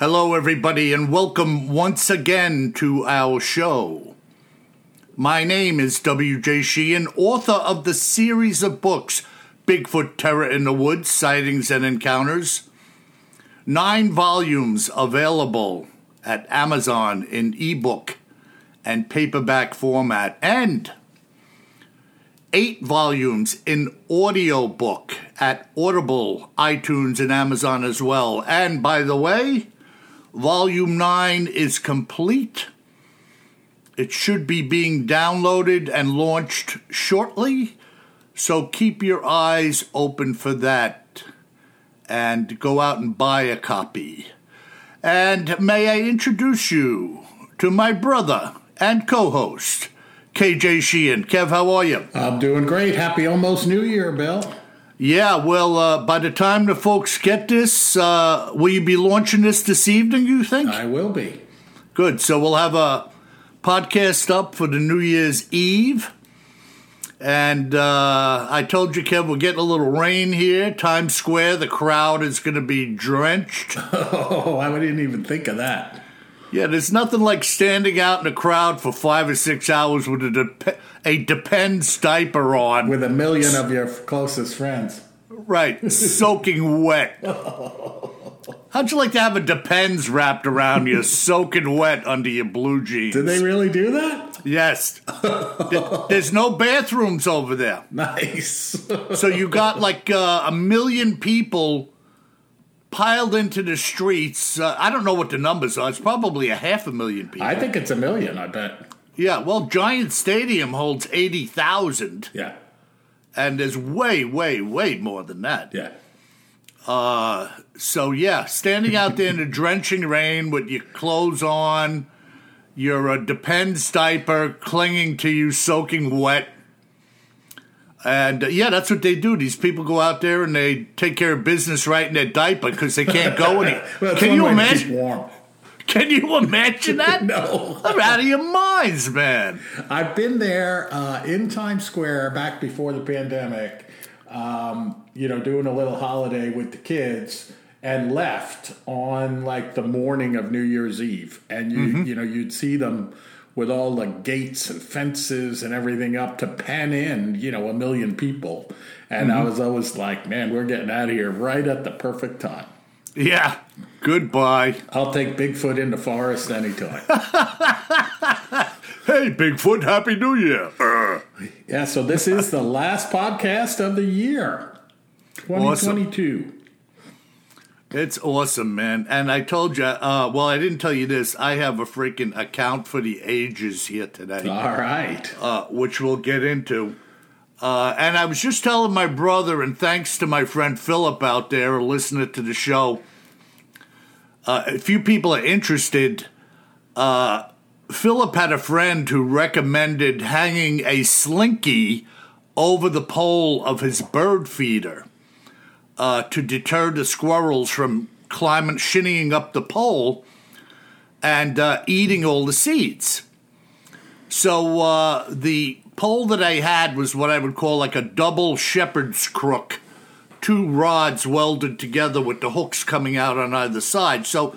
Hello, everybody, and welcome once again to our show. My name is W.J. Sheehan, author of the series of books Bigfoot Terror in the Woods Sightings and Encounters. Nine volumes available at Amazon in ebook and paperback format, and eight volumes in audiobook at Audible, iTunes, and Amazon as well. And by the way, volume nine is complete. It should be being downloaded and launched shortly, so keep your eyes open for that and go out and buy a copy. And may I introduce you to my brother and co host, KJ Sheehan. Kev, how are you? I'm doing great. Happy almost New Year, Bill. Yeah, well, uh, by the time the folks get this, uh, will you be launching this this evening, you think? I will be. Good. So we'll have a podcast up for the New Year's Eve. And uh, I told you, Kev, we're getting a little rain here. Times Square, the crowd is going to be drenched. Oh, I didn't even think of that. Yeah, there's nothing like standing out in a crowd for five or six hours with a, dep- a Depends diaper on. With a million of your closest friends. right, soaking wet. How'd you like to have a Depends wrapped around you, soaking wet under your blue jeans? Did they really do that? Yes. There's no bathrooms over there. Nice. So you got like uh, a million people piled into the streets. Uh, I don't know what the numbers are. It's probably a half a million people. I think it's a million, I bet. yeah, well, Giant Stadium holds 80,000, Yeah. and there's way, way, way more than that. Yeah. So, yeah, standing out there in the drenching rain with your clothes on, your uh, Depends diaper clinging to you, soaking wet. And uh, yeah, that's what they do. These people go out there and they take care of business right in their diaper because they can't go any. Well, Can you imagine? warm. Can you imagine that? No. I'm out of your minds, man. I've been there uh, in Times Square back before the pandemic, um, you know, doing a little holiday with the kids and left on like the morning of New Year's Eve. And you, you know, you'd see them with all the gates and fences and everything up to pen in, you know, a million people. And I was always like, man, we're getting out of here right at the perfect time. Yeah. Goodbye. I'll take Bigfoot in the forest anytime. Hey, Bigfoot, Happy New Year. Uh, Yeah, so this is the last podcast of the year, 2022. It's awesome, man. And I told you, uh, well, I didn't tell you this. I have a freaking account for the ages here today. All right. uh, which we'll get into. Uh, and I was just telling my brother, and thanks to my friend Philip out there listening to the show, uh, a few people are interested. Uh, Philip had a friend who recommended hanging a slinky over the pole of his bird feeder uh, to deter the squirrels from climbing, shinnying up the pole and uh, eating all the seeds. So uh, the pole that I had was what I would call like a double shepherd's crook, two rods welded together with the hooks coming out on either side. So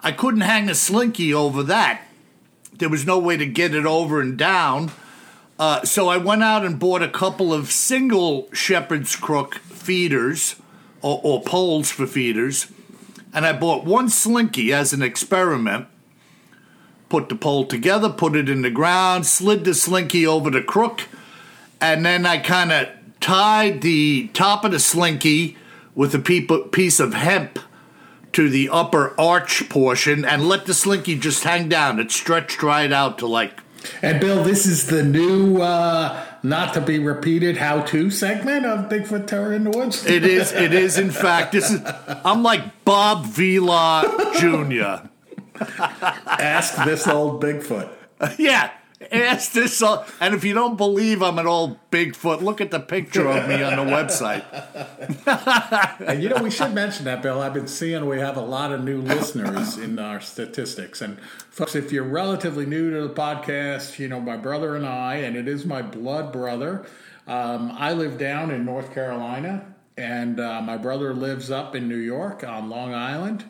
I couldn't hang a slinky over that. There was no way to get it over and down. Uh, so I went out and bought a couple of single shepherd's crook feeders or, or poles for feeders, and I bought one slinky as an experiment. Put the pole together, put it in the ground, slid the slinky over the crook, and then I kind of tied the top of the slinky with a piece of hemp to the upper arch portion and let the slinky just hang down. It stretched right out to like. And Bill, this is the new, uh, not to be repeated, how-to segment of Bigfoot Terror in the Woods. It is. It is. In fact, this is. I'm like Bob Vila Jr. Ask this old Bigfoot. yeah, ask this. And if you don't believe I'm an old Bigfoot, look at the picture of me on the website. and you know, we should mention that, Bill. I've been seeing we have a lot of new listeners in our statistics. And folks, if you're relatively new to the podcast, you know, my brother and I, and it is my blood brother. Um, I live down in North Carolina, and uh, my brother lives up in New York on Long Island.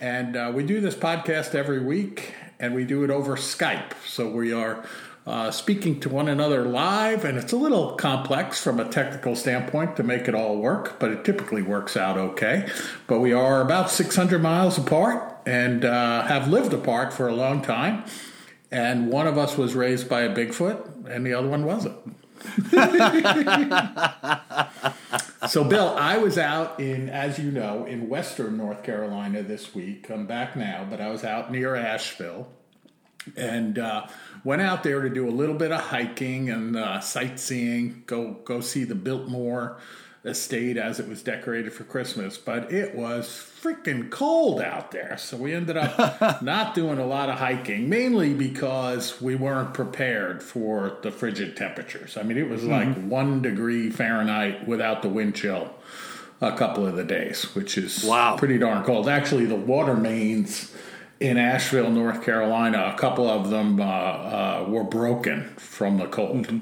And uh, we do this podcast every week, and we do it over Skype. So we are uh, speaking to one another live, and it's a little complex from a technical standpoint to make it all work, but it typically works out okay. But we are about 600 miles apart and uh, have lived apart for a long time. And one of us was raised by a Bigfoot, and the other one wasn't. So, Bill, I was out in, as you know, in Western North Carolina this week. I'm back now, but I was out near Asheville and uh, went out there to do a little bit of hiking and uh, sightseeing. Go go see the Biltmore estate as it was decorated for Christmas, but it was freaking cold out there. So we ended up not doing a lot of hiking, mainly because we weren't prepared for the frigid temperatures. I mean, it was mm-hmm. like one degree Fahrenheit without the wind chill a couple of the days, which is wow. pretty darn cold. Actually, the water mains in Asheville, North Carolina, a couple of them uh, uh, were broken from the cold. Mm-hmm.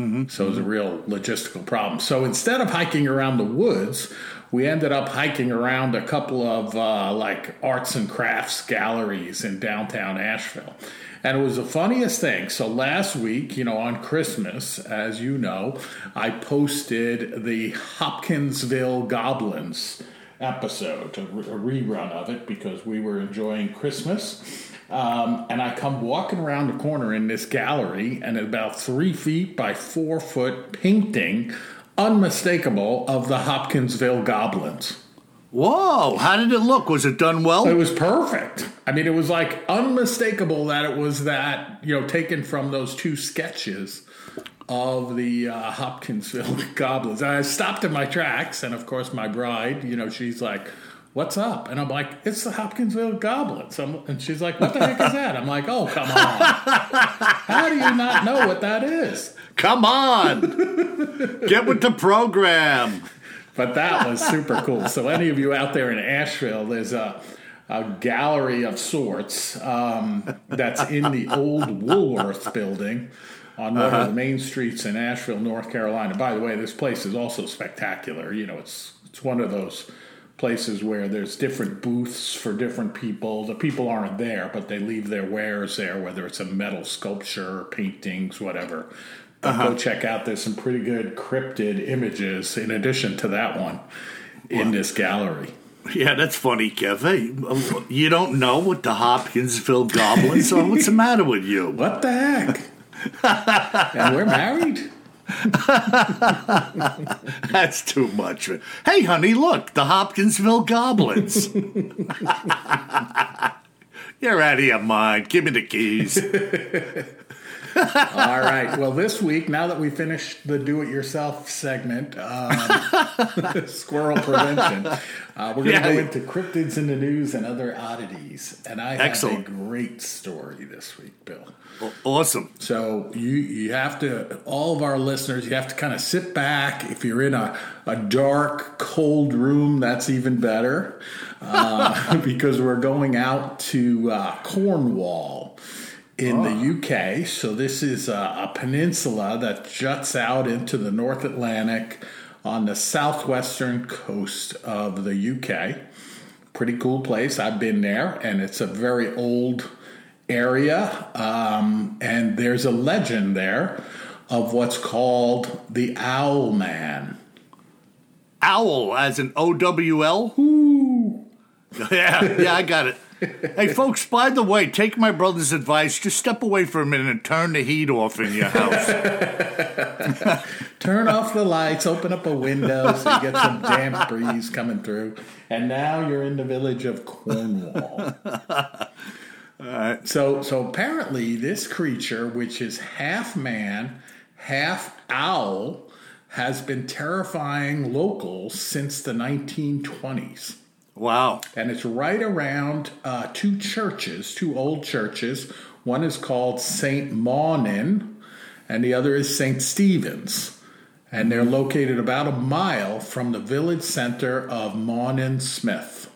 Mm-hmm. So it was a real logistical problem. So instead of hiking around the woods, we ended up hiking around a couple of uh, like arts and crafts galleries in downtown Asheville. And it was the funniest thing. So last week, you know, on Christmas, as you know, I posted the Hopkinsville Goblins episode, a, rerun of it, because we were enjoying Christmas. Um, and I come walking around the corner in this gallery, and about three feet by four foot painting, unmistakable, of the Hopkinsville Goblins. Whoa, how did it look? Was it done well? It was perfect. I mean, it was like unmistakable that it was that, you know, taken from those two sketches of the uh, Hopkinsville Goblins. I stopped in my tracks, and of course, my bride, you know, she's like, What's up? And I'm like, It's the Hopkinsville Goblins. I'm, and she's like, What the heck is that? I'm like, Oh, come on. How do you not know what that is? Come on. Get with the program. But that was super cool. So, any of you out there in Asheville, there's a a gallery of sorts um, that's in the old Woolworth building on one uh-huh. of the main streets in Asheville, North Carolina. By the way, this place is also spectacular. You know, it's it's one of those places where there's different booths for different people. The people aren't there, but they leave their wares there, whether it's a metal sculpture, paintings, whatever. Uh-huh. Go check out. There's some pretty good cryptid images in addition to that one in this gallery. Yeah, that's funny, Kev. Hey, you don't know what the Hopkinsville goblins are? What's the matter with you? What the heck? and we're married. That's too much. Hey, honey, look, the Hopkinsville Goblins. You're out of your mind. Give me the keys. All right. Well, this week, now that we finished the do it yourself segment, um, squirrel prevention, uh, we're going to yeah. go into cryptids in the news and other oddities. And I have Excellent. a great story this week, Bill. Awesome. So you you have to all of our listeners, you have to kind of sit back. If you're in a, a dark, cold room, that's even better uh, because we're going out to uh, Cornwall in oh. the UK. So this is a, a, peninsula that juts out into the North Atlantic on the southwestern coast of the UK. Pretty cool place. I've been there, and it's a very old area. Um, and there's a legend there of what's called the Owl Man. Owl, as an O W L? Yeah, yeah, I got it. Hey, folks, by the way, take my brother's advice. Just step away for a minute and turn the heat off in your house. Turn off the lights, open up a window so you get some damp breeze coming through. And now you're in the village of Cornwall. So, so apparently, this creature, which is half man, half owl, has been terrifying locals since the 1920s. Wow. And it's right around uh, two churches, two old churches. One is called St. Mawnan, and the other is St. Stephen's. And they're located about a mile from the village center of Mawnan Smith.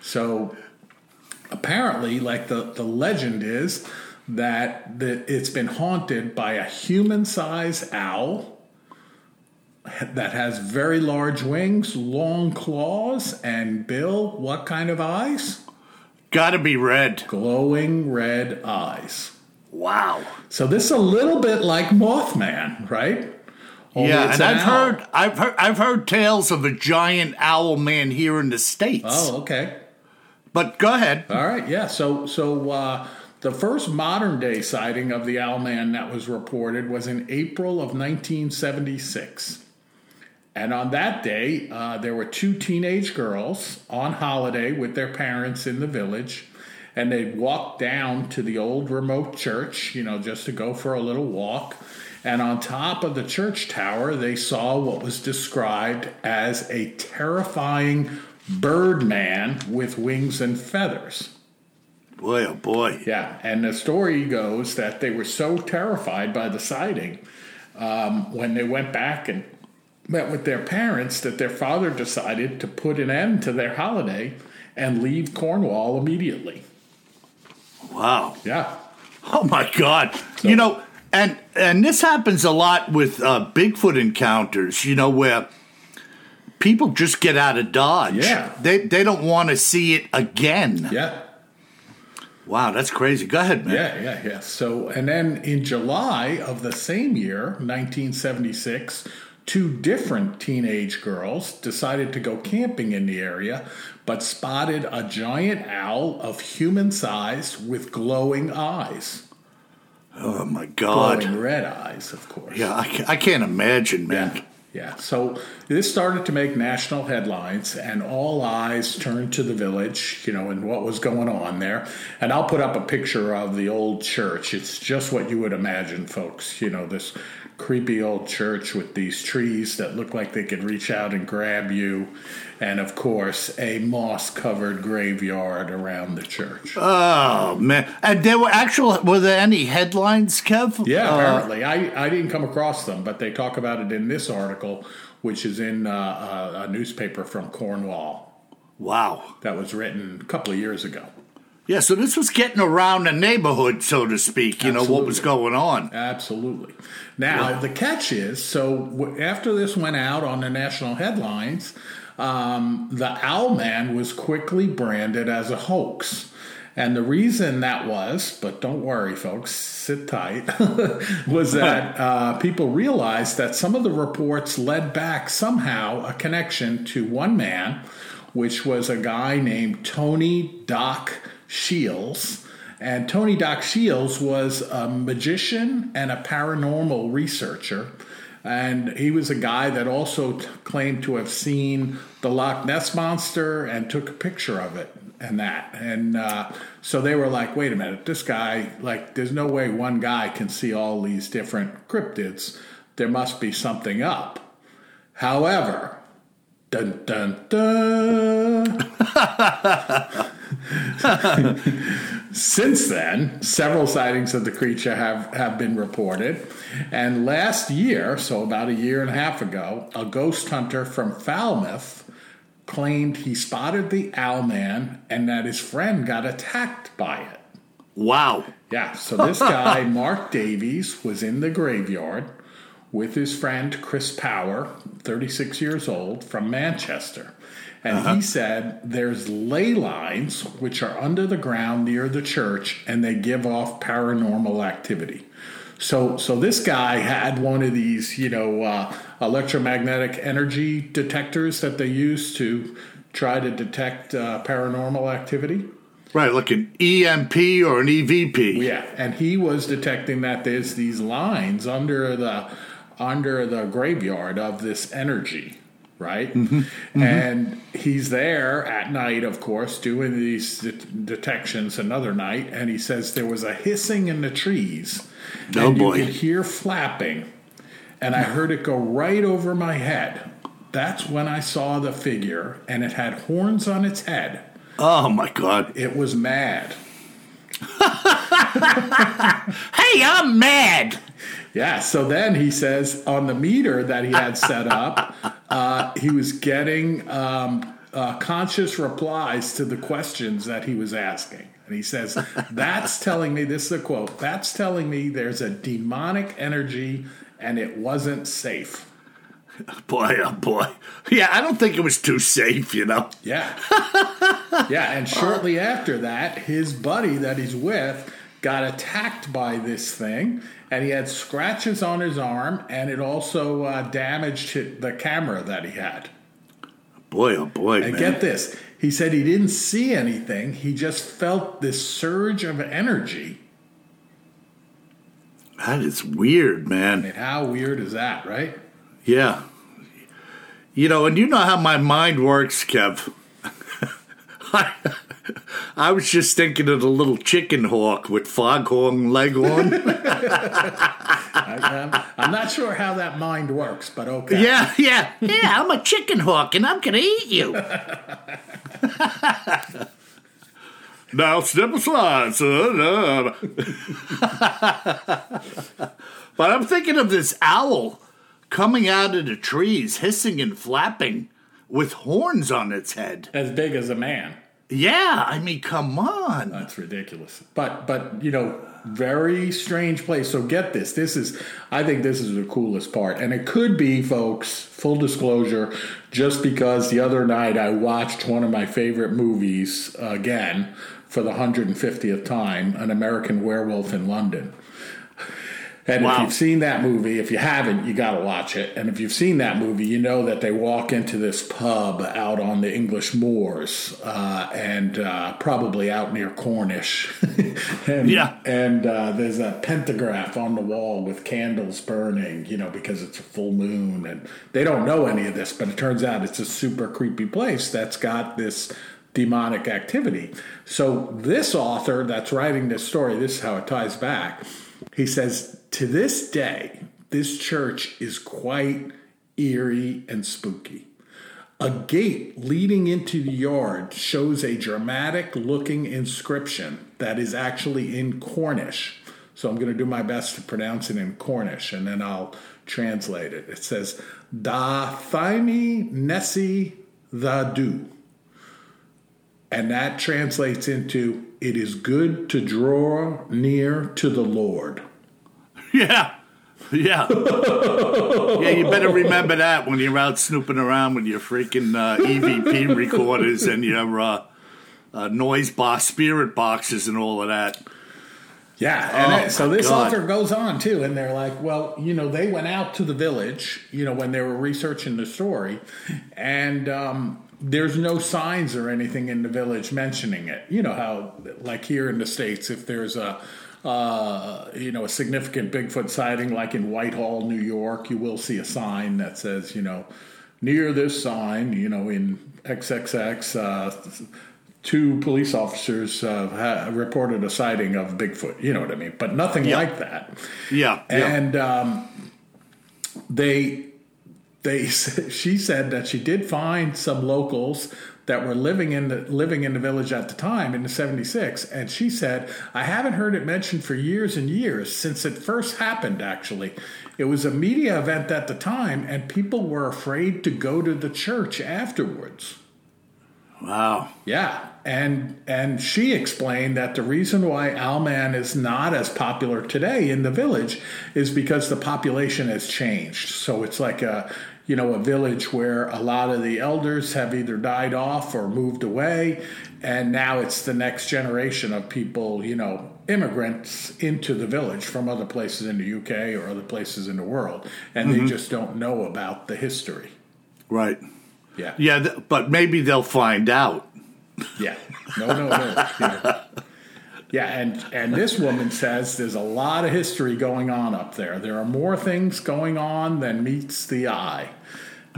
So apparently, like the, the legend is, that the, it's been haunted by a human sized owl that has very large wings, long claws, and Bill, what kind of eyes? Gotta be red. Glowing red eyes. Wow. So this is a little bit like Mothman, right? Only yeah, and an I've owl. heard I've heard I've heard tales of a giant owl man here in the States. Oh, okay. But go ahead. All right, yeah. So, so uh, the first modern day sighting of the owl man that was reported was in April of 1976. And on that day, uh, there were two teenage girls on holiday with their parents in the village. And they walked down to the old remote church, you know, just to go for a little walk. And on top of the church tower, they saw what was described as a terrifying bird man with wings and feathers. Boy, oh boy. Yeah, and the story goes that they were so terrified by the sighting um, when they went back and met with their parents that their father decided to put an end to their holiday and leave Cornwall immediately. Wow. Yeah. Oh my God! you know, and and this happens a lot with uh, Bigfoot encounters. You know, where people just get out of Dodge. Yeah. they they don't want to see it again. Yeah. Wow, that's crazy. Go ahead, man. Yeah, yeah, yeah. So, and then in July of the same year, 1976, two different teenage girls decided to go camping in the area, but spotted a giant owl of human size with glowing eyes. Oh my God. Glowing red eyes, of course. Yeah, I, I can't imagine, man. Yeah. Yeah. So this started to make national headlines, and all eyes turned to the village, you know, and what was going on there. And I'll put up a picture of the old church. It's just what you would imagine, folks. You know, this creepy old church with these trees that look like they could reach out and grab you. And of course, a moss covered graveyard around the church. Oh man! And there were actual. Were there any headlines, Kev? Yeah, Uh, apparently. I, I didn't come across them, but they talk about it in this article, which is in uh, a, a newspaper from Cornwall wow. that was written a couple of years ago. Yeah. So this was getting around the neighborhood, so to speak. You know what was going on. Absolutely. Now, the catch is so w- after this went out on the national headlines, um, the Owlman was quickly branded as a hoax. And the reason that was, but don't worry, folks, sit tight, was that uh, people realized that some of the reports led back somehow a connection to one man, which was a guy named Tony Doc Shields. And Tony Doc Shields was a magician and a paranormal researcher. And he was a guy that also t- claimed to have seen the Loch Ness monster and took a picture of it and that. And uh, so they were like, wait a minute, this guy, like, there's no way one guy can see all these different cryptids. There must be something up. However, dun dun dun. Since then, several sightings of the creature have, have been reported. And last year, so about a year and a half ago, a ghost hunter from Falmouth claimed he spotted the owl man and that his friend got attacked by it. Wow. Yeah, so this guy, Mark Davies, was in the graveyard with his friend Chris Power, 36 years old, from Manchester. And he uh-huh. said there's ley lines which are under the ground near the church and they give off paranormal activity. So, so this guy had one of these, you know, uh, electromagnetic energy detectors that they use to try to detect uh, paranormal activity. Right, like an EMP or an EVP. Yeah, and he was detecting that there's these lines under the under the graveyard of this energy, right? Mm-hmm. And he's there at night, of course, doing these det- detections another night, and he says there was a hissing in the trees. Oh, and boy. You could hear flapping, and I heard it go right over my head. That's when I saw the figure, and it had horns on its head. Oh my God! It was mad. Hey, I'm mad. Yeah, so then he says on the meter that he had set up, uh, he was getting um, uh, conscious replies to the questions that he was asking. And he says, That's telling me, this is a quote, that's telling me there's a demonic energy and it wasn't safe. Boy, oh boy. Yeah, I don't think it was too safe, you know. Yeah. yeah, and shortly after that, his buddy that he's with got attacked by this thing, and he had scratches on his arm, and it also uh, damaged the camera that he had. Boy, oh boy, And man. get this he said he didn't see anything, he just felt this surge of energy. that is weird, I man. mean, how weird is that, right? Yeah. You know, and you know how my mind works, Kev. I, I was just thinking of the little chicken hawk with foghorn leghorn. I, I'm, I'm not sure how that mind works, but okay. yeah, yeah, yeah. I'm a chicken hawk, and I'm gonna eat you. now step aside, son. but I'm thinking of this owl coming out of the trees, hissing and flapping, with horns on its head. As big as a man. Yeah, I mean, come on. That's ridiculous. But but you know, very strange place. So get this. This is I think this is the coolest part. And it could be, folks, full disclosure, just because the other night I watched one of my favorite movies again for the 150th time, An American Werewolf in London. And Wow. if you've seen that movie, if you haven't, you got to watch it. And if you've seen that movie, you know that they walk into this pub out on the English moors uh, and uh, probably out near Cornish. and, Yeah. And uh, there's a pentagraph on the wall with candles burning, you know, because it's a full moon. And they don't know any of this, but it turns out it's a super creepy place that's got this demonic activity. So this author that's writing this story, this is how it ties back. He says, to this day, this church is quite eerie and spooky. A gate leading into the yard shows a dramatic looking inscription that is actually in Cornish. So I'm going to do my best to pronounce it in Cornish and then I'll translate it. It says, Da Thymi Nessi the do. And that translates into, It is good to draw near to the Lord. Yeah. Yeah. yeah, you better remember that when you're out snooping around with your freaking uh, EVP recorders and your uh, uh, noise box, spirit boxes, and all of that. Yeah, and Oh, it- so this God. author goes on too, and they're like, well, you know, they went out to the village, you know, when they were researching the story, and um, there's no signs or anything in the village mentioning it. You know how, like here in the states, if there's a uh, you know, a significant Bigfoot sighting, like in Whitehall, New York, you will see a sign that says, you know, near this sign, you know, in XXX, uh, two police officers uh, ha- reported a sighting of Bigfoot. You know what I mean? But nothing Yeah. like that. Yeah. yeah. And um, they, they, she said that she did find some locals that were living in the living in the village at the time in the 76 and she said i haven't heard it mentioned for years and years since it first happened actually it was a media event at the time and people were afraid to go to the church afterwards wow. yeah, and and she explained that the reason why Owlman is not as popular today in the village is because the population has changed. So it's like a you know a village where a lot of the elders have either died off or moved away, and now it's the next generation of people you know immigrants into the village from other places in the UK or other places in the world, and they mm-hmm. just don't know about the history. Right. Yeah. Yeah, th- but maybe they'll find out. Yeah. No, no, no. Yeah. Yeah, and and this woman says there's a lot of history going on up there. There are more things going on than meets the eye.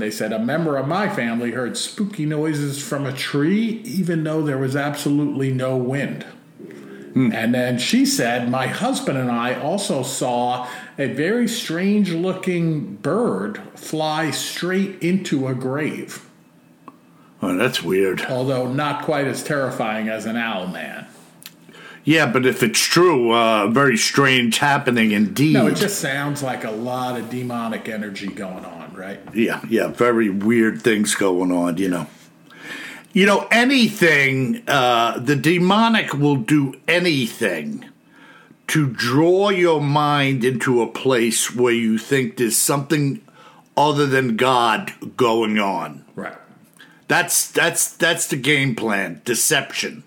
They said a member of my family heard spooky noises from a tree, even though there was absolutely no wind. And then she said, My husband and I also saw a very strange looking bird fly straight into a grave, Oh, that's weird. although not quite as terrifying as an owl man. Yeah, but if it's true, uh, very strange happening indeed. No, it just sounds like a lot of demonic energy going on, right? yeah, yeah, very weird things going on, you know. You know, anything, uh, the demonic will do anything to draw your mind into a place where you think there's something other than God going on. Right. That's that's that's the game plan, deception.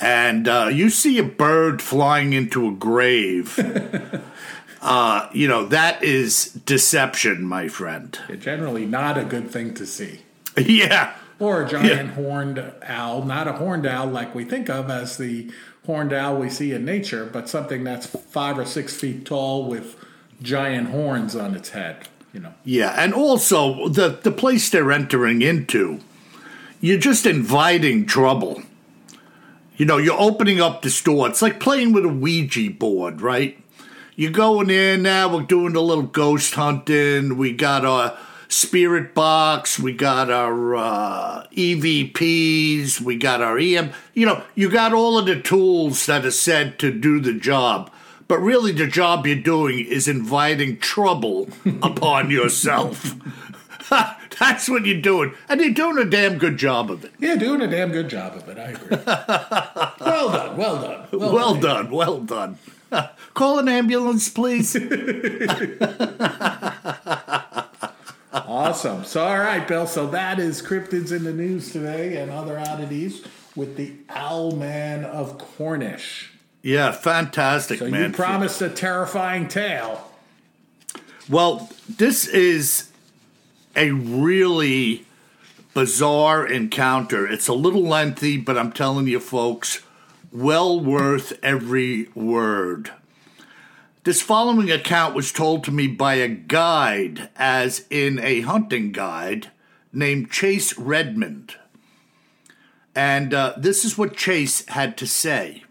And uh, you see a bird flying into a grave. uh, you know that is deception, my friend. Generally, not a good thing to see. yeah, Or a giant horned owl, not a horned owl like we think of as the horned owl we see in nature, but something that's five or six feet tall with giant horns on its head. You know. yeah, and also the the place they're entering into, you're just inviting trouble. You know, you're opening up the store. It's like playing with a Ouija board, right? You're going in now. We're doing a little ghost hunting. We got our spirit box. We got our uh, EVPs. We got our EM. You know, you got all of the tools that are said to do the job. But really, the job you're doing is inviting trouble upon yourself. That's what you're doing. And you're doing a damn good job of it. Yeah, doing a damn good job of it. I agree. well done. Well done. Well done. Well done. Call an ambulance, please. Awesome. So, all right, Bill. So that is cryptids in the news today and other oddities with the Owl Man of Cornish. yeah, fantastic, So man. you promised a terrifying tale. Well, this is a really bizarre encounter. It's a little lengthy, but I'm telling you, folks, well worth every word. This following account was told to me by a guide, as in a hunting guide, named Chase Redmond. And uh, this is what Chase had to say.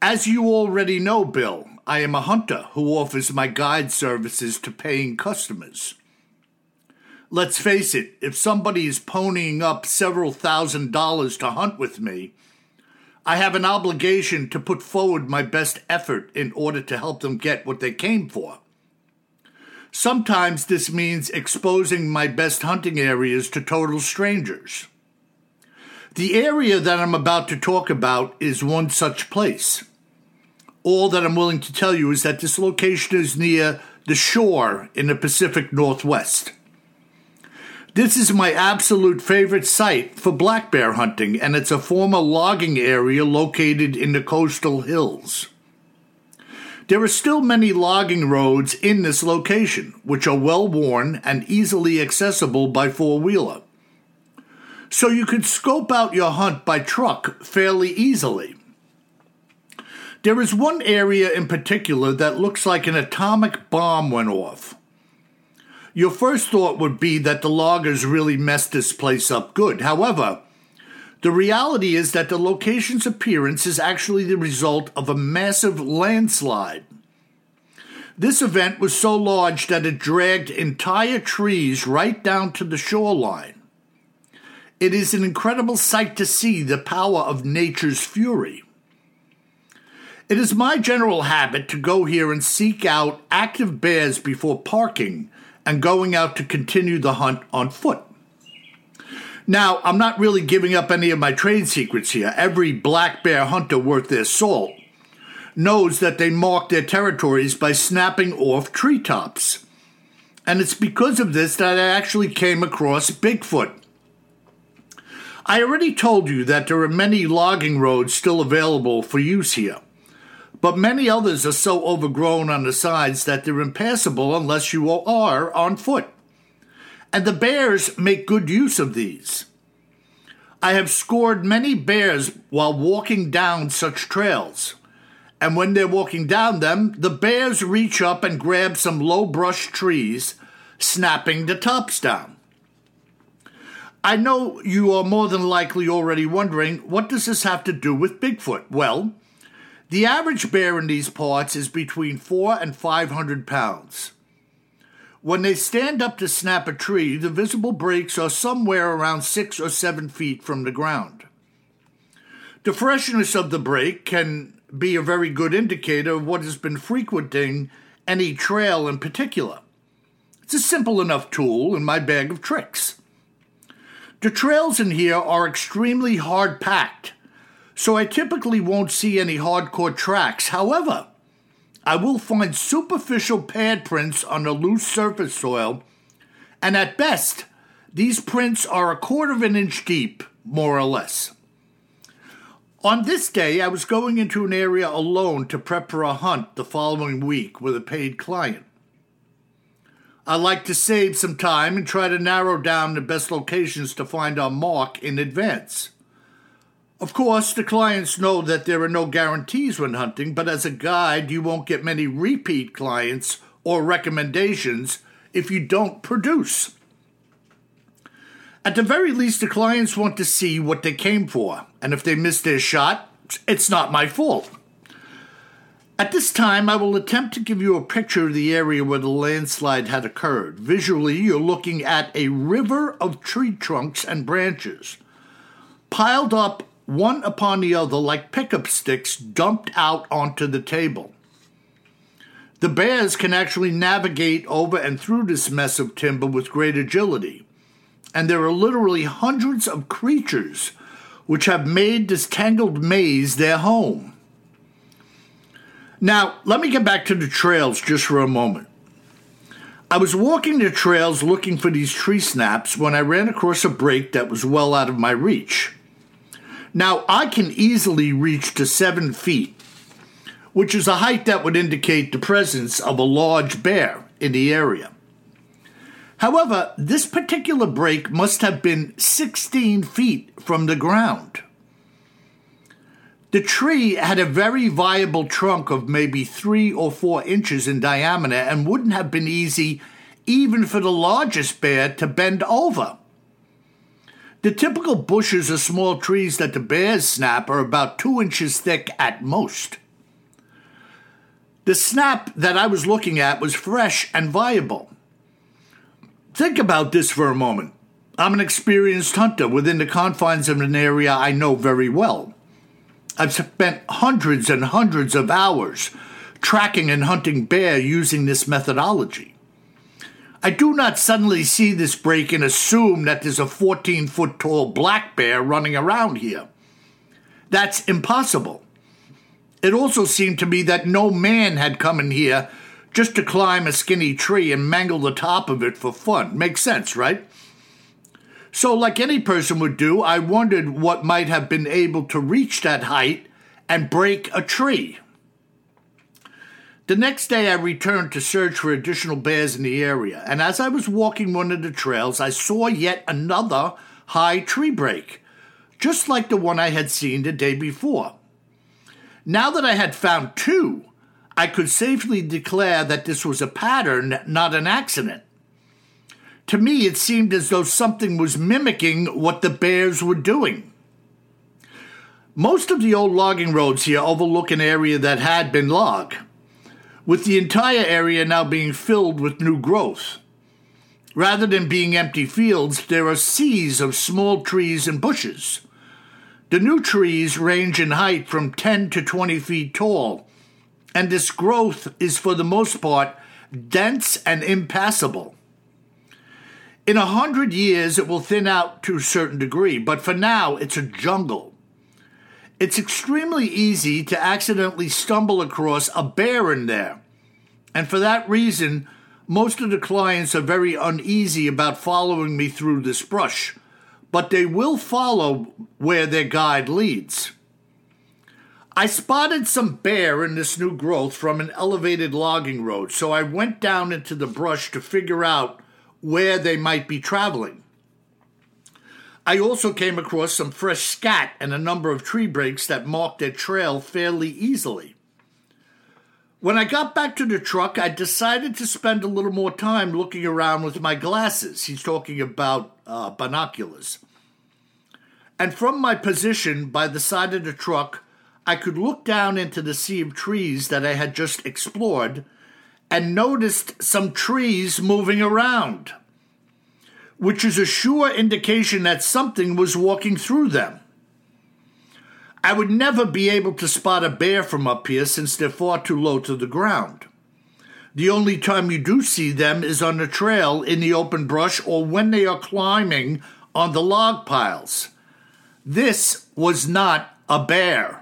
As you already know, Bill, I am a hunter who offers my guide services to paying customers. Let's face it, if somebody is ponying up several thousand dollars to hunt with me, I have an obligation to put forward my best effort in order to help them get what they came for. Sometimes this means exposing my best hunting areas to total strangers. The area that I'm about to talk about is one such place. All that I'm willing to tell you is that this location is near the shore in the Pacific Northwest. This is my absolute favorite site for black bear hunting, and it's a former logging area located in the coastal hills. There are still many logging roads in this location, which are well worn and easily accessible by four wheeler. So you could scope out your hunt by truck fairly easily. There is one area in particular that looks like an atomic bomb went off. Your first thought would be that the loggers really messed this place up good. However, the reality is that the location's appearance is actually the result of a massive landslide. This event was so large that it dragged entire trees right down to the shoreline. It is an incredible sight to see the power of nature's fury. It is my general habit to go here and seek out active bears before parking and going out to continue the hunt on foot. Now, I'm not really giving up any of my trade secrets here. Every black bear hunter worth their salt knows that they mark their territories by snapping off treetops. And it's because of this that I actually came across Bigfoot. I already told you that there are many logging roads still available for use here, but many others are so overgrown on the sides that they're impassable unless you are on foot. and the bears make good use of these. I have scored many bears while walking down such trails. And when they're walking down them, the bears reach up and grab some low brush trees, snapping the tops down. I know you are more than likely already wondering what does this have to do with Bigfoot? Well, the average bear in these parts is between 4 and 500 pounds. When they stand up to snap a tree, the visible breaks are somewhere around 6 or 7 feet from the ground. The freshness of the break can be a very good indicator of what has been frequenting any trail in particular. It's a simple enough tool in my bag of tricks. The trails in here are extremely hard packed, so I typically won't see any hardcore tracks. However, I will find superficial pad prints on a loose surface soil, and at best, these prints are a quarter of an inch deep, more or less. On this day, I was going into an area alone to prep for a hunt the following week with a paid client. I like to save some time and try to narrow down the best locations to find our mark in advance. Of course, the clients know that there are no guarantees when hunting, but as a guide, you won't get many repeat clients or recommendations if you don't produce. At the very least, the clients want to see what they came for, and if they miss their shot, it's not my fault. At this time, I will attempt to give you a picture of the area where the landslide had occurred. Visually, you're looking at a river of tree trunks and branches, piled up one upon the other like pickup sticks dumped out onto the table. The bears can actually navigate over and through this mess of timber with great agility, and there are literally hundreds of creatures which have made this tangled maze their home. Now, let me get back to the trails just for a moment. I was walking the trails looking for these tree snaps when I ran across a break that was well out of my reach. Now, I can easily reach to seven feet, which is a height that would indicate the presence of a large bear in the area. However, this particular break must have been 16 feet from the ground. The tree had a very viable trunk of maybe three or four inches in diameter and wouldn't have been easy even for the largest bear to bend over. The typical bushes or small trees that the bears snap are about two inches thick at most. The snap that I was looking at was fresh and viable. Think about this for a moment. I'm an experienced hunter within the confines of an area I know very well. I've spent hundreds and hundreds of hours tracking and hunting bear using this methodology. I do not suddenly see this break and assume that there's a 14 foot tall black bear running around here. That's impossible. It also seemed to me that no man had come in here just to climb a skinny tree and mangle the top of it for fun. Makes sense, right? So, like any person would do, I wondered what might have been able to reach that height and break a tree. The next day, I returned to search for additional bears in the area, and as I was walking one of the trails, I saw yet another high tree break, just like the one I had seen the day before. Now that I had found two, I could safely declare that this was a pattern, not an accident. To me, it seemed as though something was mimicking what the bears were doing. Most of the old logging roads here overlook an area that had been logged, with the entire area now being filled with new growth. Rather than being empty fields, there are seas of small trees and bushes. The new trees range in height from 10 to 20 feet tall, and this growth is for the most part dense and impassable. In a hundred years, it will thin out to a certain degree, but for now, it's a jungle. It's extremely easy to accidentally stumble across a bear in there. And for that reason, most of the clients are very uneasy about following me through this brush, but they will follow where their guide leads. I spotted some bear in this new growth from an elevated logging road, so I went down into the brush to figure out where they might be traveling. I also came across some fresh scat and a number of tree breaks that marked their trail fairly easily. When I got back to the truck, I decided to spend a little more time looking around with my glasses. He's talking about uh, binoculars. And from my position by the side of the truck, I could look down into the sea of trees that I had just explored and noticed some trees moving around, which is a sure indication that something was walking through them. I would never be able to spot a bear from up here since they're far too low to the ground. The only time you do see them is on the trail in the open brush or when they are climbing on the log piles. This was not a bear.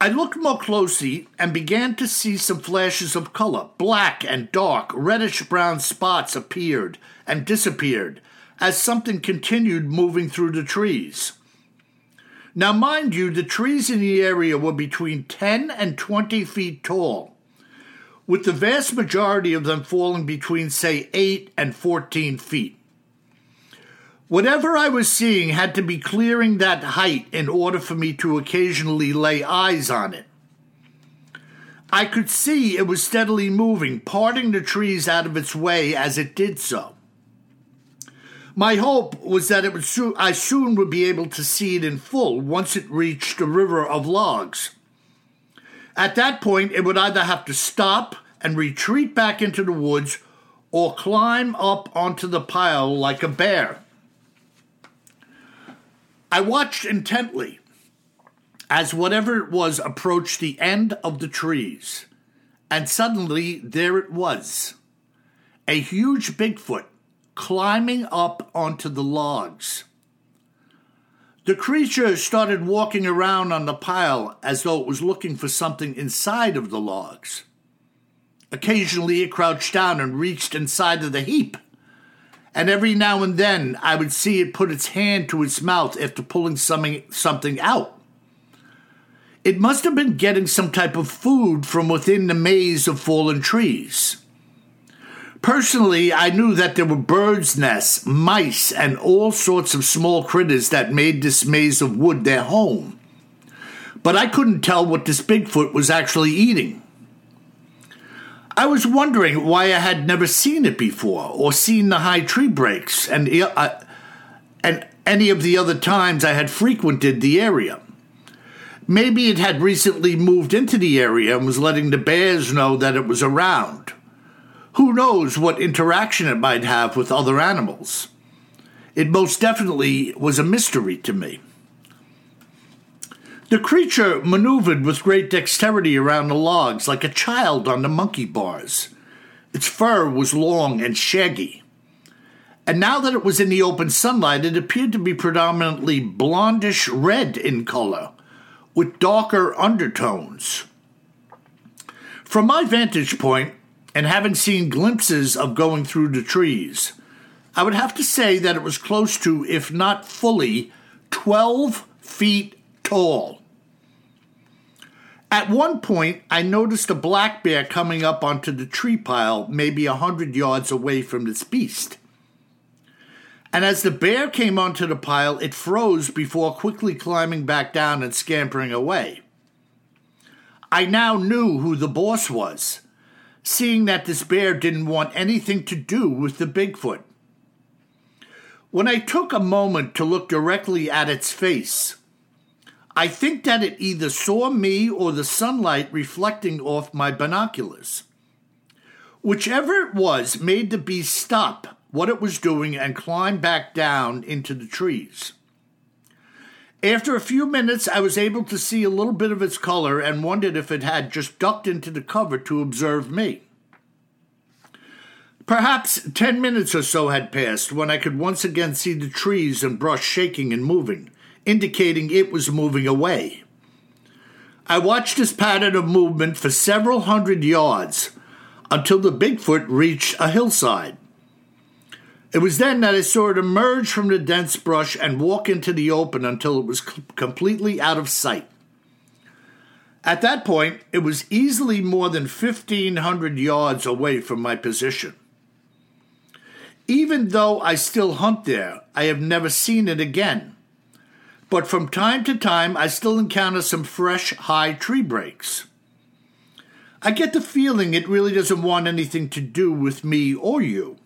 I looked more closely and began to see some flashes of color. Black and dark, reddish brown spots appeared and disappeared as something continued moving through the trees. Now, mind you, the trees in the area were between 10 and 20 feet tall, with the vast majority of them falling between, say, 8 and 14 feet. Whatever I was seeing had to be clearing that height in order for me to occasionally lay eyes on it. I could see it was steadily moving, parting the trees out of its way as it did so. My hope was that it would I soon would be able to see it in full once it reached the river of logs. At that point, it would either have to stop and retreat back into the woods or climb up onto the pile like a bear. I watched intently as whatever it was approached the end of the trees, and suddenly there it was a huge Bigfoot climbing up onto the logs. The creature started walking around on the pile as though it was looking for something inside of the logs. Occasionally, it crouched down and reached inside of the heap. And every now and then, I would see it put its hand to its mouth after pulling something, something out. It must have been getting some type of food from within the maze of fallen trees. Personally, I knew that there were birds' nests, mice, and all sorts of small critters that made this maze of wood their home. But I couldn't tell what this Bigfoot was actually eating. I was wondering why I had never seen it before, or seen the high tree breaks, and, uh, and any of the other times I had frequented the area. Maybe it had recently moved into the area and was letting the bears know that it was around. Who knows what interaction it might have with other animals? It most definitely was a mystery to me. The creature maneuvered with great dexterity around the logs like a child on the monkey bars. Its fur was long and shaggy. And now that it was in the open sunlight, it appeared to be predominantly blondish red in color, with darker undertones. From my vantage point, and having seen glimpses of going through the trees, I would have to say that it was close to, if not fully, 12 feet tall. At one point, I noticed a black bear coming up onto the tree pile, maybe a hundred yards away from this beast. And as the bear came onto the pile, it froze before quickly climbing back down and scampering away. I now knew who the boss was seeing that this bear didn't want anything to do with the Bigfoot. When I took a moment to look directly at its face, I think that it either saw me or the sunlight reflecting off my binoculars. Whichever it was made the beast stop what it was doing and climb back down into the trees. After a few minutes, I was able to see a little bit of its color and wondered if it had just ducked into the cover to observe me. Perhaps ten minutes or so had passed when I could once again see the trees and brush shaking and moving, indicating it was moving away. I watched this pattern of movement for several hundred yards until the Bigfoot reached a hillside. It was then that I saw it emerge from the dense brush and walk into the open until it was completely out of sight. At that point, it was easily more than 1,500 yards away from my position. Even though I still hunt there, I have never seen it again. But from time to time, I still encounter some fresh high tree breaks. I get the feeling it really doesn't want anything to do with me or you.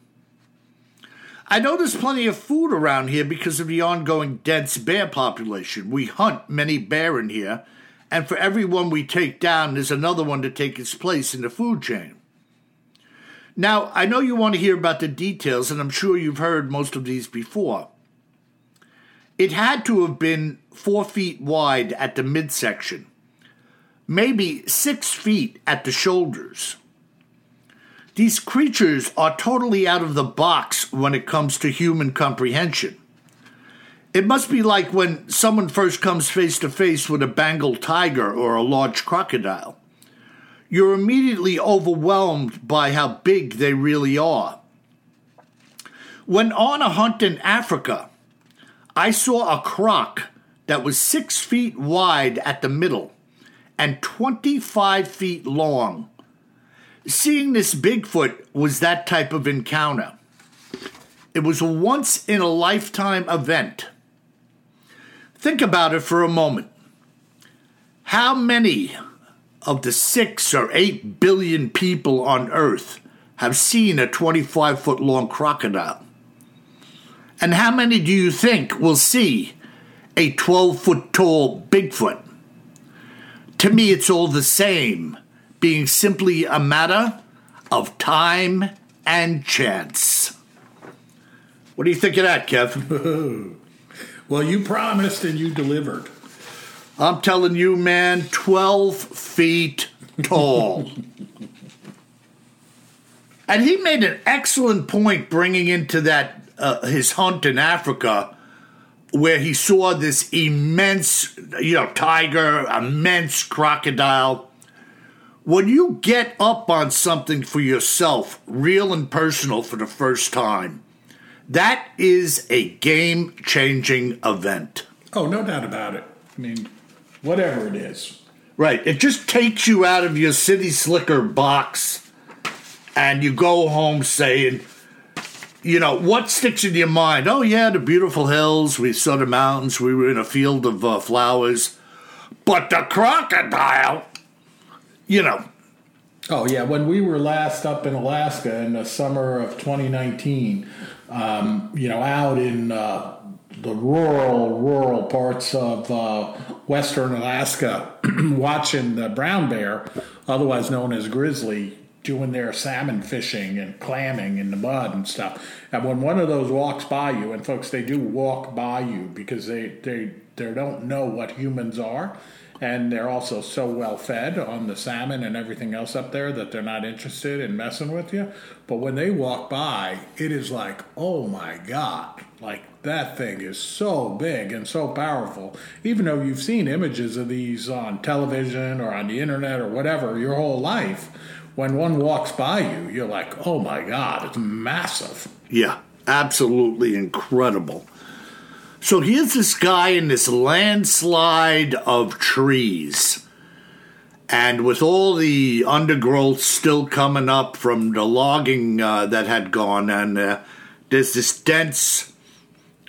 I know there's plenty of food around here because of the ongoing dense bear population. We hunt many bear in here, and for every one we take down, there's another one to take its place in the food chain. Now, I know you want to hear about the details, and I'm sure you've heard most of these before. It had to have been four feet wide at the midsection, maybe six feet at the shoulders. These creatures are totally out of the box when it comes to human comprehension. It must be like when someone first comes face to face with a Bengal tiger or a large crocodile. You're immediately overwhelmed by how big they really are. When on a hunt in Africa, I saw a croc that was six feet wide at the middle and 25 feet long. Seeing this Bigfoot was that type of encounter. It was a once in a lifetime event. Think about it for a moment. How many of the six or eight billion people on Earth have seen a 25 foot long crocodile? And how many do you think will see a 12 foot tall Bigfoot? To me, it's all the same, being simply a matter of time and chance. What do you think of that, Kev? Well, you promised and you delivered. I'm telling you, man, 12 feet tall. and he made an excellent point bringing into that uh, his hunt in Africa where he saw this immense, you know, tiger, immense crocodile. When you get up on something for yourself, real and personal for the first time, that is a game changing event. Oh, no doubt about it. I mean, whatever it is. Right. It just takes you out of your city slicker box and you go home saying, you know, what sticks in your mind? Oh, yeah, the beautiful hills. We saw the mountains. We were in a field of uh, flowers. But the crocodile, you know. Oh, yeah. When we were last up in Alaska in the summer of 2019, um, you know, out in uh, the rural, rural parts of uh, western Alaska, watching the brown bear, otherwise known as grizzly, doing their salmon fishing and clamming in the mud and stuff. And when one of those walks by you, and folks, they do walk by you because they they they don't know what humans are. And they're also so well fed on the salmon and everything else up there that they're not interested in messing with you. But when they walk by, it is like, oh my God, like that thing is so big and so powerful. Even though you've seen images of these on television or on the internet or whatever your whole life, when one walks by you, you're like, oh my God, it's massive. Yeah, absolutely incredible. So here's this guy in this landslide of trees. And with all the undergrowth still coming up from the logging uh, that had gone, and uh, there's this dense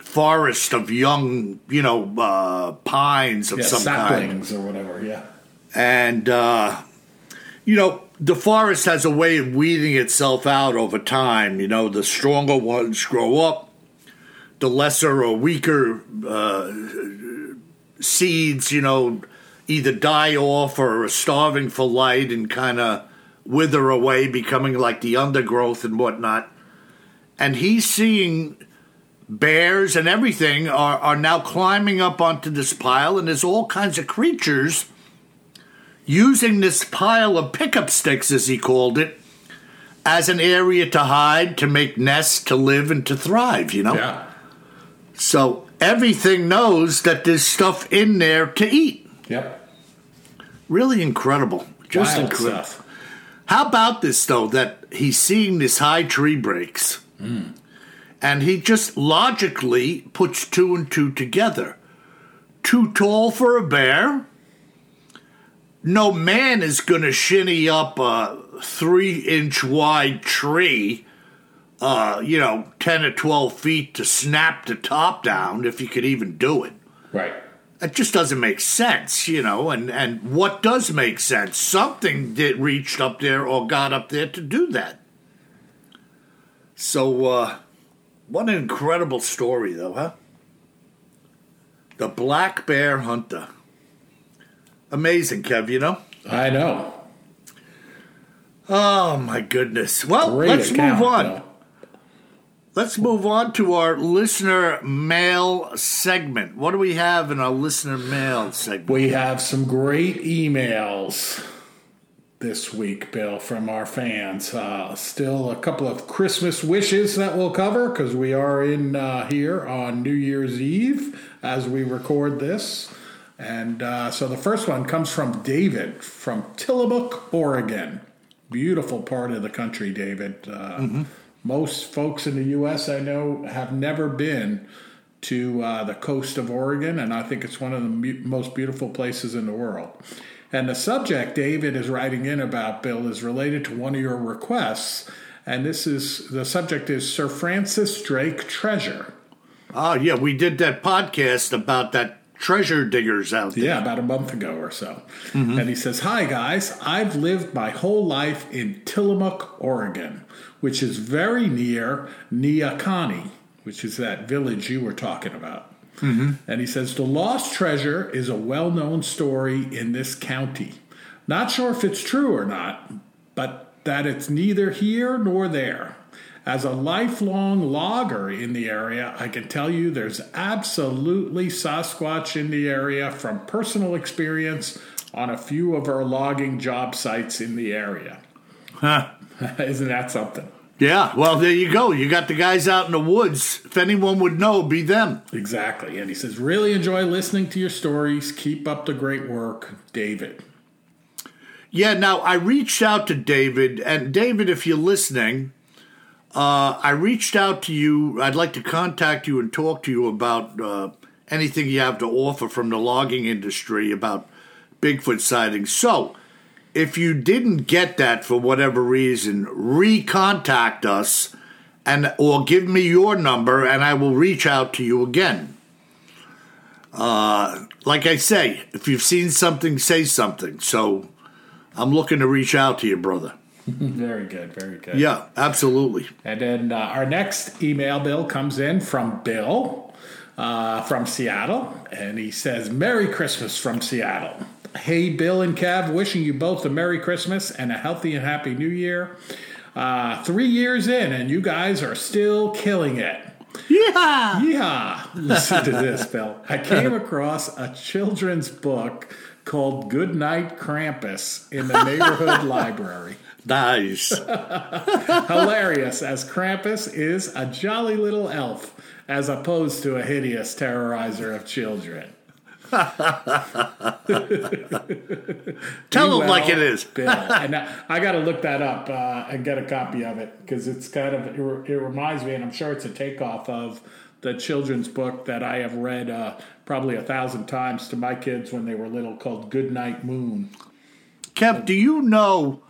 forest of young, you know, uh, pines of Yeah, some kind. saplings or whatever, yeah. And, uh, you know, the forest has a way of weeding itself out over time. You know, the stronger ones grow up, the lesser or weaker uh, seeds, you know, either die off or are starving for light and kind of wither away, becoming like the undergrowth and whatnot. And he's seeing bears and everything are, are now climbing up onto this pile, and there's all kinds of creatures using this pile of pickup sticks, as he called it, as an area to hide, to make nests, to live, and to thrive, you know? Yeah. So everything knows that there's stuff in there to eat. Yep. Really incredible. Just Wild incredible. stuff. How about this, though, that he's seeing this high tree breaks hmm. and he just logically puts two and two together. Too tall for a bear? No man is going to shinny up a three inch wide tree uh, you know, 10 or 12 feet to snap the top down if you could even do it. Right. It just doesn't make sense, you know. And, and what does make sense? Something that reached up there or got up there to do that. So, uh, what an incredible story, though, huh? The Black Bear Hunter. Amazing, Kev, you know? I know. Oh, my goodness. Well, Great let's account, move on. though. Let's move on to our listener mail segment. What do we have in our listener mail segment? We have some great emails this week, Bill, from our fans. Uh, still a couple of Christmas wishes that we'll cover because we are in uh, here on New Year's Eve as we record this. And uh, so the first one comes from David from Tillamook, Oregon. Beautiful part of the country, David. Uh, Most folks in the U.S. I know have never been to uh, the coast of Oregon, and I think it's one of the mu- most beautiful places in the world. And the subject David is writing in about, Bill, is related to one of your requests, and this is the subject is Sir Francis Drake Treasure. Oh, yeah, we did that podcast about that treasure diggers out there. Yeah, about a month ago or so. Mm-hmm. And he says, Hi, guys. I've lived my whole life in Tillamook, Oregon, which is very near Neahkahnie, which is that village you were talking about. Mm-hmm. And he says, The lost treasure is a well known story in this county. Not sure if it's true or not, but that it's neither here nor there. As a lifelong logger in the area, I can tell you there's absolutely Sasquatch in the area from personal experience on a few of our logging job sites in the area. Huh. Isn't that something? Yeah, well, there you go. You got the guys out in the woods. If anyone would know, be them. Exactly. And he says, Really enjoy listening to your stories. Keep up the great work, David. Yeah, now I reached out to David, and David, if you're listening, uh, I reached out to you. I'd like to contact you and talk to you about uh, anything you have to offer from the logging industry about Bigfoot sightings. So, if you didn't get that for whatever reason, recontact us and or give me your number, and I will reach out to you again. Uh, like I say, if you've seen something, say something. So. I'm looking to reach out to you, brother. very good. Very good. Yeah, absolutely. And then uh, our next email bill comes in from Bill uh, from Seattle, and he says, "Merry Christmas from Seattle." Hey, Bill and Kev, wishing you both a Merry Christmas and a healthy and happy New Year. Uh, three years in, and you guys are still killing it. Yeah. Yeah, listen to this, Bill. I came across a children's book called Good Night Krampus in the neighborhood library. Nice. Hilarious, as Krampus is a jolly little elf as opposed to a hideous terrorizer of children. Tell them like it is. Bill. and I, I got to look that up uh, and get a copy of it because it's kind of it, it reminds me, and I'm sure it's a takeoff of the children's book that I have read uh, probably a thousand times to my kids when they were little, called Good Night Moon. Kev, do you know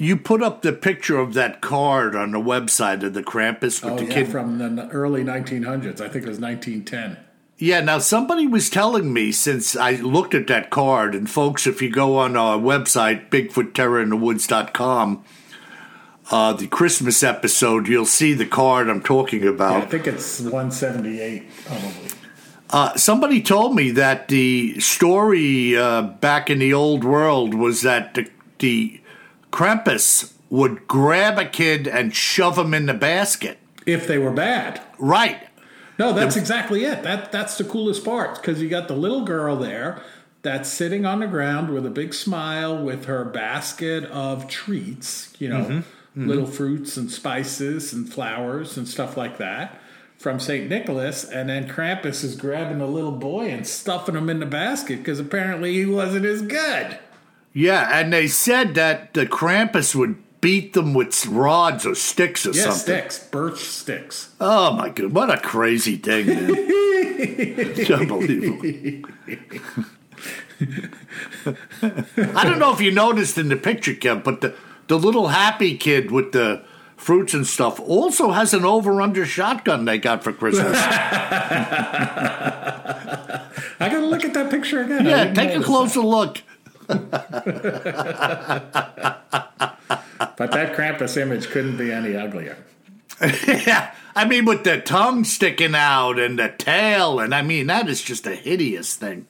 you put up the picture of that card on the website of the Krampus with Oh the yeah, kid? from the early 1900s. I think it was 1910. yeah, now somebody was telling me since I looked at that card, and folks, if you go on our website, BigfootTerrorInTheWoods.com, uh, the Christmas episode, you'll see the card I'm talking about. I think it's 178 probably. Uh, somebody told me that the story uh, back in the old world was that the, the Krampus would grab a kid and shove him in the basket. If they were bad. Right. No, that's exactly it. That that's the coolest part because you got the little girl there that's sitting on the ground with a big smile with her basket of treats, you know, mm-hmm. Mm-hmm. little fruits and spices and flowers and stuff like that from St. Nicholas, and then Krampus is grabbing the little boy and stuffing him in the basket because apparently he wasn't as good. Yeah, and they said that the Krampus would beat them with rods or sticks or Yeah, something. sticks, birch sticks. Oh my god, what a crazy thing, man. it's unbelievable. I don't know if you noticed in the picture, Kev, but the, the little happy kid with the fruits and stuff also has an over under shotgun they got for Christmas. I got to look at that picture again. Yeah, take a closer look. But that Krampus image couldn't be any uglier. yeah, I mean, with the tongue sticking out and the tail, and I mean, that is just a hideous thing.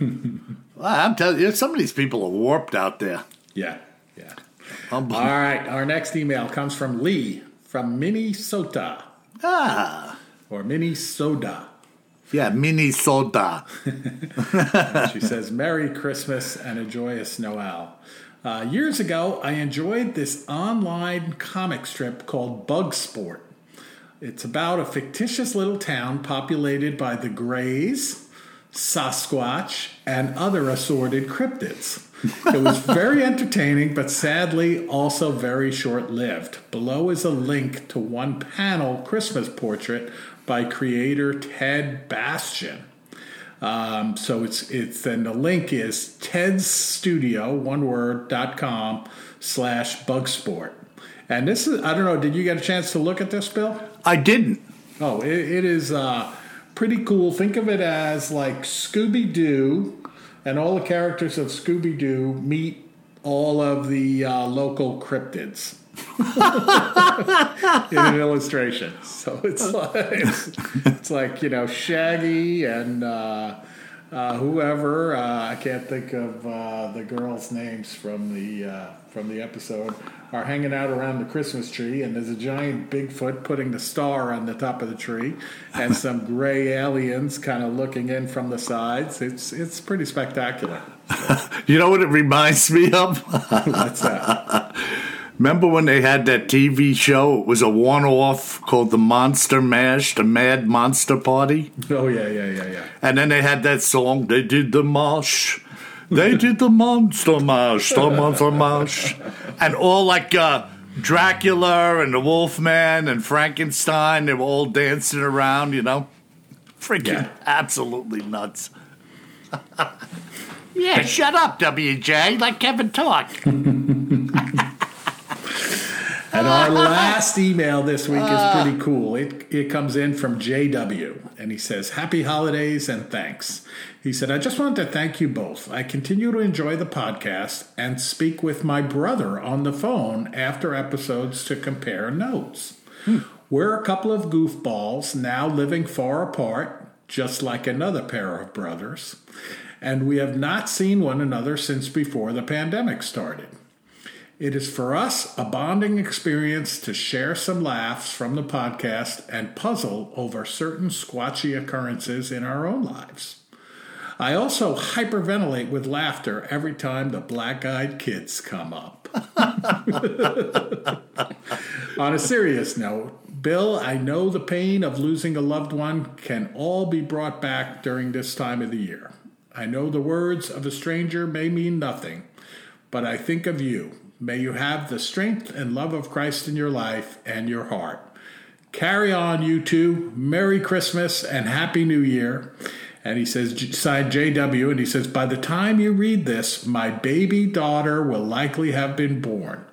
Well, I'm telling you, some of these people are warped out there. Yeah, yeah. Um, All right, our next email comes from Lee from Minnesota ah, or Minnesota. Yeah, Minnesota. She says, Merry Christmas and a joyous Noel. Uh, years ago, I enjoyed this online comic strip called Bug Sport. It's about a fictitious little town populated by the Greys, Sasquatch, and other assorted cryptids. It was very entertaining, but sadly also very short lived. Below is a link to one panel Christmas portrait by creator Ted Bastian. Um, so it's it's then the link is Ted's Studio one word dot com slash bugsport. And this is I don't know, did you get a chance to look at this, Bill? I didn't. Oh, it, it is uh, pretty cool. Think of it as like Scooby Doo, and all the characters of Scooby Doo meet all of the uh, local cryptids in an illustration. So it's like it's, it's like you know Shaggy and. Uh, uh, whoever uh, I can't think of uh, the girls' names from the uh, from the episode are hanging out around the Christmas tree, and there's a giant Bigfoot putting the star on the top of the tree, and some gray aliens kind of looking in from the sides. It's it's pretty spectacular. You know what it reminds me of? What's that? Remember when they had that TV show? It was a one off called The Monster Mash, The Mad Monster Party. Oh yeah, yeah, yeah, yeah. And then they had that song, They Did the Mosh. They did the Monster Mash, the Monster Mash. And all like uh, Dracula and the Wolfman and Frankenstein, they were all dancing around, you know? Freaking Yeah. absolutely nuts. yeah, shut up, WJ. Let Kevin talk. And our last email this week is pretty uh. cool. It, it comes in from JW, and he says, Happy holidays and thanks. He said, I just wanted to thank you both. I continue to enjoy the podcast and speak with my brother on the phone after episodes to compare notes. Hmm. We're a couple of goofballs now living far apart, just like another pair of brothers, and we have not seen one another since before the pandemic started. It is for us a bonding experience to share some laughs from the podcast and puzzle over certain squatchy occurrences in our own lives. I also hyperventilate with laughter every time the black eyed kids come up. On a serious note, Bill, I know the pain of losing a loved one can all be brought back during this time of the year. I know the words of a stranger may mean nothing, but I think of you. May you have the strength and love of Christ in your life and your heart. Carry on, you two. Merry Christmas and Happy New Year. And he says, signed JW, and he says, by the time you read this, my baby daughter will likely have been born.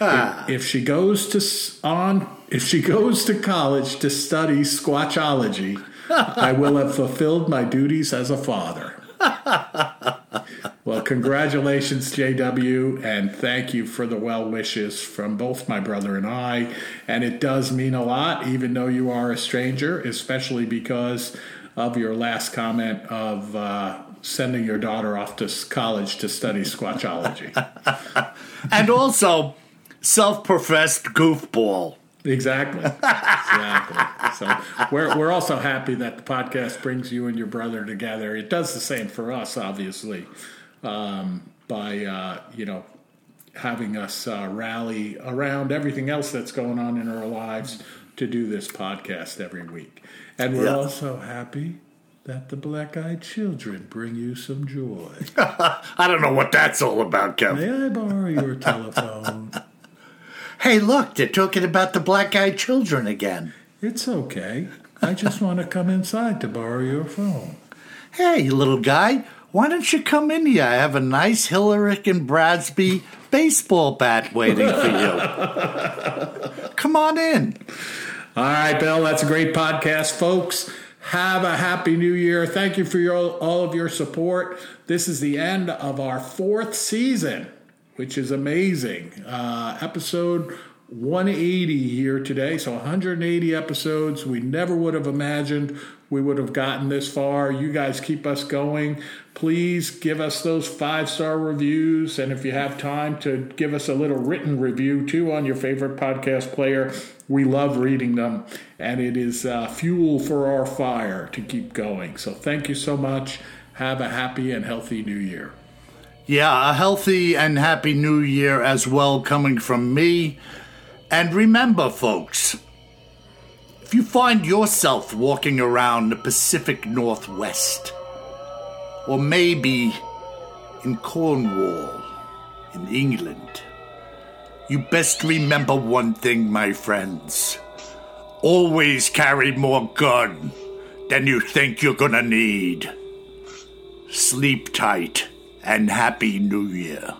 Ah. If, if she goes to on, if she goes to college to study squatchology, I will have fulfilled my duties as a father. Well, congratulations, JW, and thank you for the well wishes from both my brother and I. And it does mean a lot, even though you are a stranger, especially because of your last comment of uh, sending your daughter off to college to study squatchology. And also, self professed goofball. exactly. Exactly. So we're, we're also happy that the podcast brings you and your brother together. It does the same for us, obviously, um, by, uh, you know, having us uh, rally around everything else that's going on in our lives to do this podcast every week. And we're Yeah. also happy that the black eyed children bring you some joy. I don't know what that's all about, Kevin. May I borrow your telephone? Hey, look, they're talking about the black eyed children again. It's okay. I just want to come inside to borrow your phone. Hey, little guy, why don't you come in here? I have a nice Hillerich and Bradsby baseball bat waiting for you. Come on in. All right, Bill, that's a great podcast, folks. Have a happy new year. Thank you for your, all of your support. This is the end of our fourth season, which is amazing. Uh, episode 180 here today, so 180 episodes. We never would have imagined we would have gotten this far. You guys keep us going. Please give us those five star reviews. And if you have time to give us a little written review too on your favorite podcast player, we love reading them. And it is uh, fuel for our fire to keep going. So thank you so much. Have a happy and healthy new year. Yeah, a healthy and happy new year as well coming from me. And remember, folks, if you find yourself walking around the Pacific Northwest, or maybe in Cornwall, in England, you best remember one thing, my friends. Always carry more gun than you think you're gonna need. Sleep tight and Happy New Year.